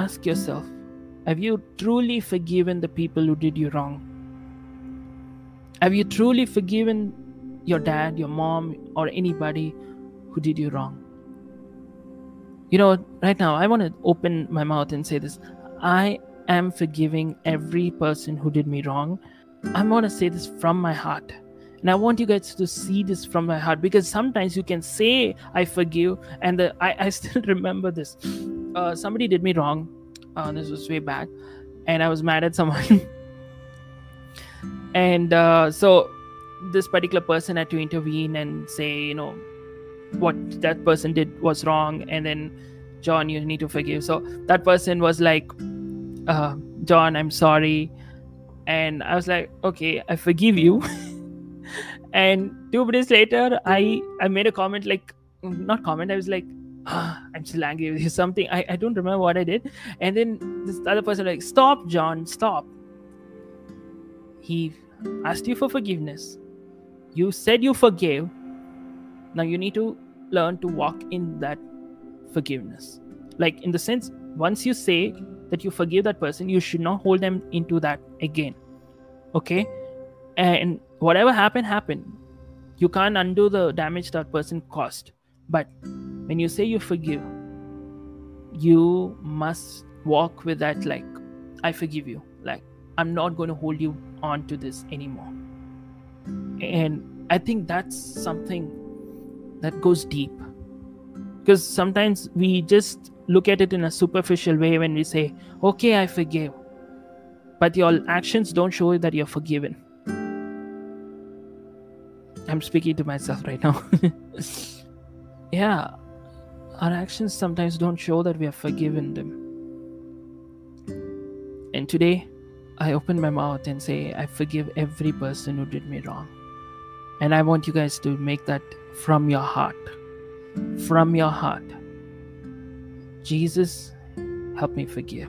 Ask yourself Have you truly forgiven the people who did you wrong? Have you truly forgiven your dad, your mom, or anybody who did you wrong? You know, right now, I want to open my mouth and say this I am forgiving every person who did me wrong. I want to say this from my heart. And I want you guys to see this from my heart because sometimes you can say, I forgive. And the, I, I still remember this. Uh, somebody did me wrong. Uh, this was way back. And I was mad at someone. and uh, so this particular person had to intervene and say, you know, what that person did was wrong. And then, John, you need to forgive. So that person was like, uh, John, I'm sorry. And I was like, okay, I forgive you. and two minutes later i i made a comment like not comment i was like ah, i'm still angry with you something. I, I don't remember what i did. And then this other person like stop john stop. He asked you for forgiveness. You said you forgave. Now you need to learn to walk in that forgiveness. Like in the sense once you say that you forgive that person you should not hold them into that again. Okay? And whatever happened happened. You can't undo the damage that person caused. But when you say you forgive you must walk with that like i forgive you. Like i'm not going to hold you on to this anymore. And i think that's something that goes deep. Because sometimes we just look at it in a superficial way when we say okay i forgive. But your actions don't show that you're forgiven. I'm speaking to myself right now. yeah, our actions sometimes don't show that we have forgiven them. And today, I open my mouth and say, I forgive every person who did me wrong. And I want you guys to make that from your heart. From your heart. Jesus, help me forgive.